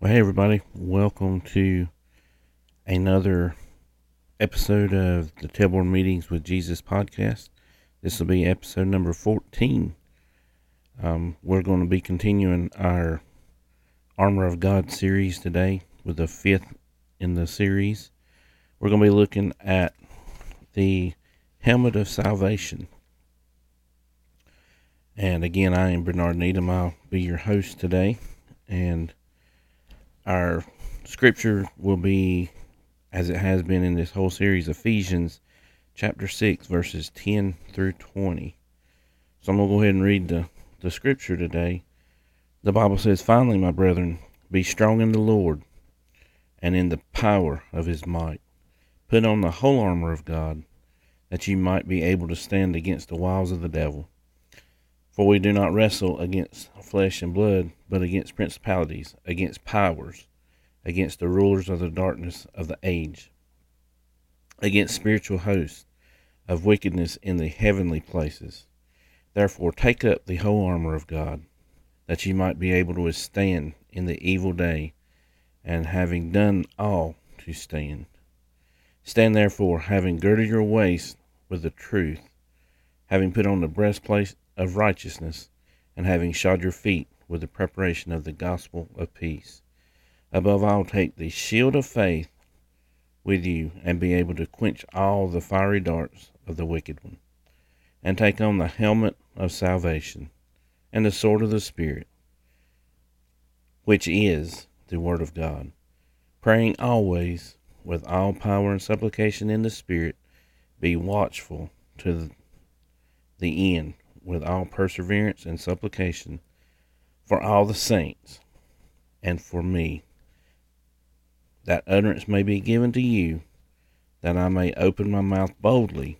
Well, hey, everybody. Welcome to another episode of the Tailboard Meetings with Jesus podcast. This will be episode number 14. Um, we're going to be continuing our Armor of God series today with the fifth in the series. We're going to be looking at the helmet of salvation. And again, I am Bernard Needham. I'll be your host today. And our scripture will be, as it has been in this whole series, Ephesians chapter 6, verses 10 through 20. So I'm going to go ahead and read the, the scripture today. The Bible says, Finally, my brethren, be strong in the Lord and in the power of his might. Put on the whole armor of God, that ye might be able to stand against the wiles of the devil. For we do not wrestle against flesh and blood, but against principalities, against powers, against the rulers of the darkness of the age, against spiritual hosts of wickedness in the heavenly places. Therefore, take up the whole armor of God, that ye might be able to withstand in the evil day, and having done all, to stand. Stand therefore, having girded your waist with the truth, having put on the breastplate of righteousness, and having shod your feet with the preparation of the gospel of peace. Above all, take the shield of faith with you, and be able to quench all the fiery darts of the wicked one. And take on the helmet of salvation, and the sword of the Spirit, which is the Word of God, praying always with all power and supplication in the Spirit, be watchful to the end with all perseverance and supplication for all the saints and for me, that utterance may be given to you, that I may open my mouth boldly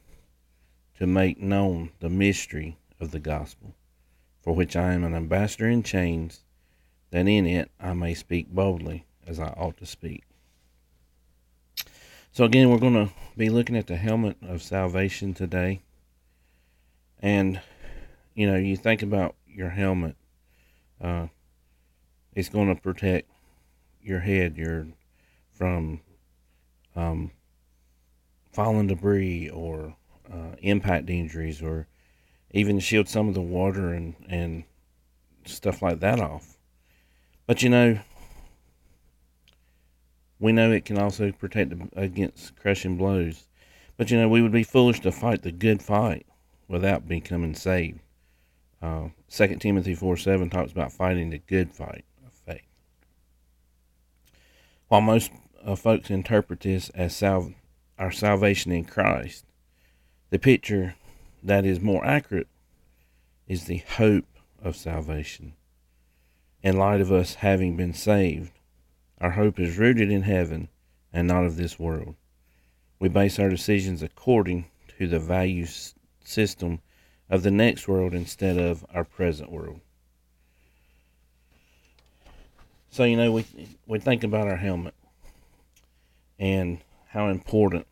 to make known the mystery of the gospel, for which I am an ambassador in chains, that in it I may speak boldly as I ought to speak. So, again, we're going to be looking at the helmet of salvation today. And you know, you think about your helmet, uh, it's going to protect your head, your from um, falling debris or uh, impact injuries, or even shield some of the water and and stuff like that off. But you know, we know it can also protect against crushing blows. But you know, we would be foolish to fight the good fight without becoming saved. Uh, 2 Timothy 4 7 talks about fighting the good fight of faith. While most uh, folks interpret this as sal- our salvation in Christ, the picture that is more accurate is the hope of salvation. In light of us having been saved, our hope is rooted in heaven and not of this world. We base our decisions according to the value system of the next world instead of our present world. So you know we we think about our helmet and how important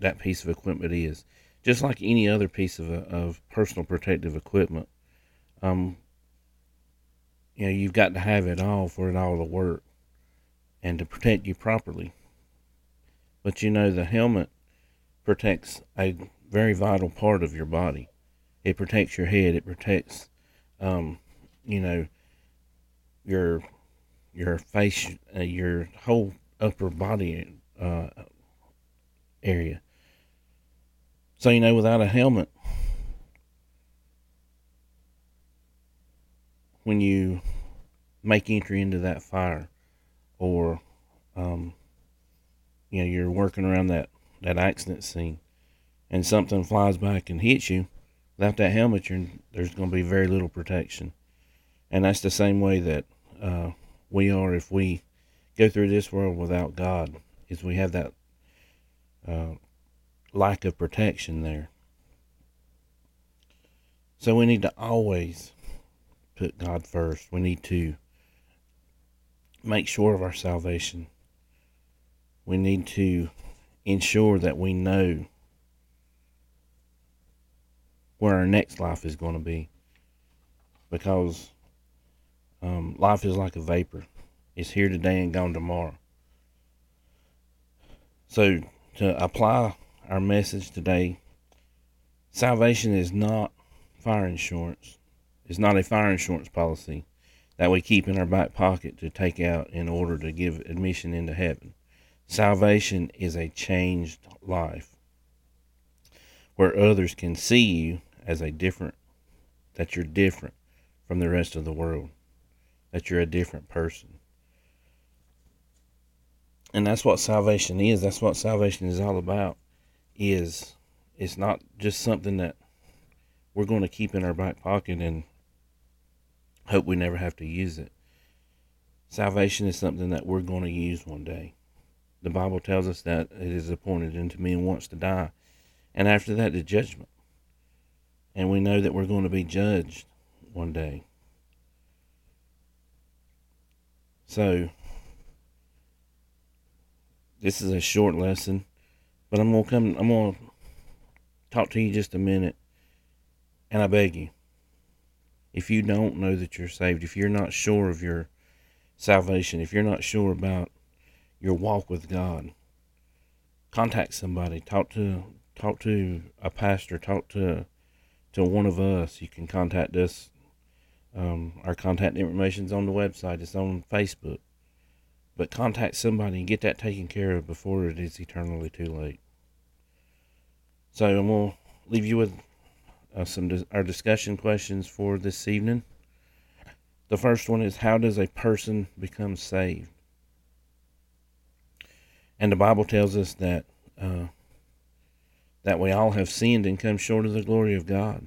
that piece of equipment is. Just like any other piece of of personal protective equipment, um, you know you've got to have it all for it all to work and to protect you properly. But you know the helmet protects a very vital part of your body it protects your head. It protects, um, you know, your your face, uh, your whole upper body uh, area. So you know, without a helmet, when you make entry into that fire, or um, you know, you're working around that that accident scene, and something flies back and hits you, without that helmet, there's going to be very little protection. And that's the same way that uh, we are if we go through this world without God, is we have that uh, lack of protection there. So we need to always put God first. We need to make sure of our salvation. We need to ensure that we know where our next life is going to be because um, life is like a vapor it's here today and gone tomorrow. So, to apply our message today, salvation is not fire insurance. It's not a fire insurance policy that we keep in our back pocket to take out in order to give admission into heaven. Salvation is a changed life where others can see you as a different, that you're different from the rest of the world, that you're a different person. And that's what salvation is. That's what salvation is all about. Is it's not just something that we're going to keep in our back pocket and hope we never have to use it. Salvation is something that we're going to use one day. The Bible tells us that it is appointed unto me and wants to die. And after that, the judgment. And we know that we're going to be judged one day. So, this is a short lesson, but I'm going to come, I'm going to talk to you just a minute. And I beg you, if you don't know that you're saved, if you're not sure of your salvation, if you're not sure about your walk with God, contact somebody. Talk to talk to a pastor. Talk to to one of us. You can contact us. Um, our contact information is on the website. It's on Facebook. But contact somebody and get that taken care of before it is eternally too late. So I'm gonna leave you with uh, some dis- our discussion questions for this evening. The first one is how does a person become saved? And the Bible tells us that uh, that we all have sinned and come short of the glory of God.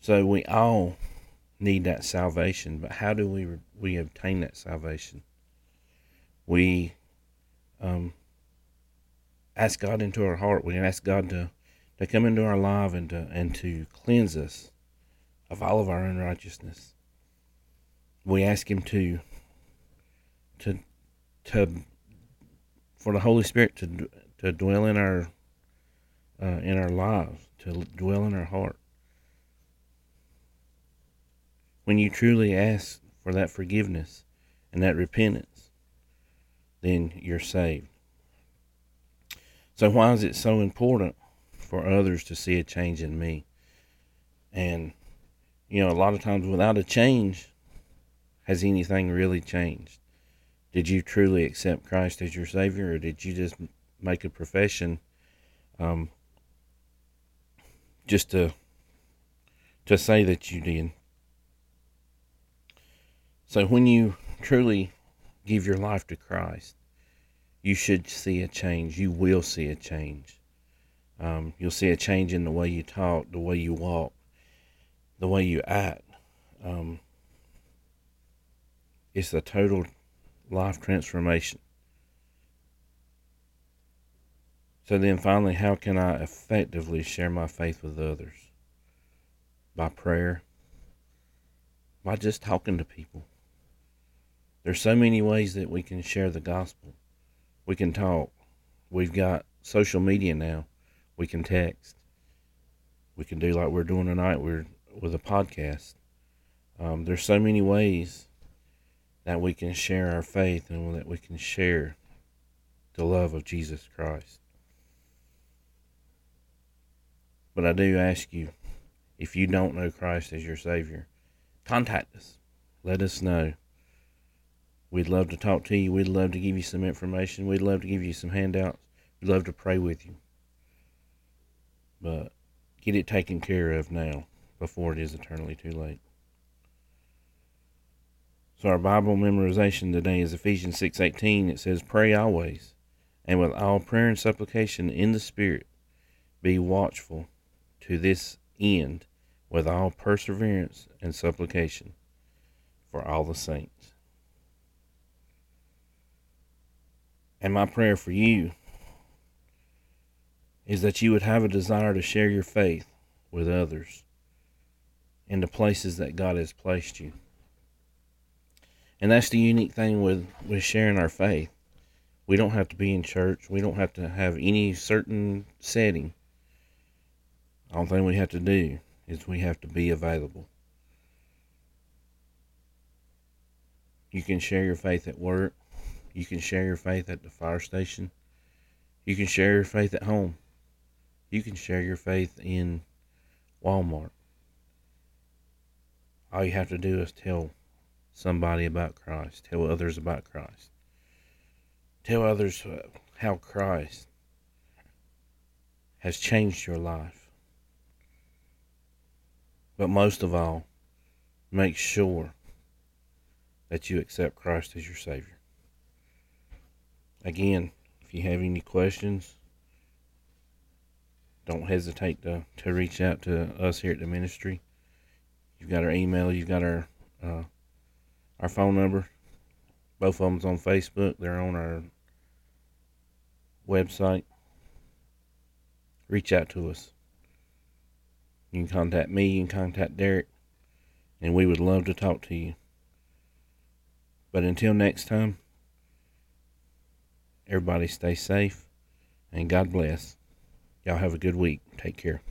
So we all need that salvation. But how do we we obtain that salvation? We um, ask God into our heart. We ask God to to come into our life and to and to cleanse us of all of our unrighteousness. We ask Him to to to for the Holy Spirit to to dwell in our uh, in our lives, to dwell in our heart. When you truly ask for that forgiveness and that repentance, then you're saved. So why is it so important for others to see a change in me? And you know, a lot of times without a change, has anything really changed? Did you truly accept Christ as your Savior, or did you just make a profession um, just to to say that you did? So when you truly give your life to Christ, you should see a change. You will see a change. Um, you'll see a change in the way you talk, the way you walk, the way you act. Um, it's a total life transformation. So then finally, how can I effectively share my faith with others? By prayer, by just talking to people. There's so many ways that we can share the gospel. We can talk. We've got social media now. We can text. We can do like we're doing tonight. We're with a podcast. Um, there's so many ways that we can share our faith and that we can share the love of Jesus Christ. But I do ask you, if you don't know Christ as your Savior, contact us. Let us know. We'd love to talk to you. We'd love to give you some information. We'd love to give you some handouts. We'd love to pray with you. But get it taken care of now before it is eternally too late. So our Bible memorization today is Ephesians 6:18. It says, "Pray always, and with all prayer and supplication in the Spirit, be watchful to this end with all perseverance and supplication for all the saints." And my prayer for you is that you would have a desire to share your faith with others in the places that God has placed you. And that's the unique thing with, with sharing our faith. We don't have to be in church. We don't have to have any certain setting. All thing we have to do is we have to be available. You can share your faith at work. You can share your faith at the fire station. You can share your faith at home. You can share your faith in Walmart. All you have to do is tell somebody about Christ, tell others about Christ, tell others uh, how Christ has changed your life. But most of all, make sure that you accept Christ as your Savior. Again, if you have any questions, don't hesitate to, to reach out to us here at the ministry. You've got our email, you've got our uh, our phone number. Both of them's on Facebook. They're on our website. Reach out to us. You can contact me, you can contact Derek, and we would love to talk to you. But until next time, everybody stay safe and God bless. Y'all have a good week. Take care.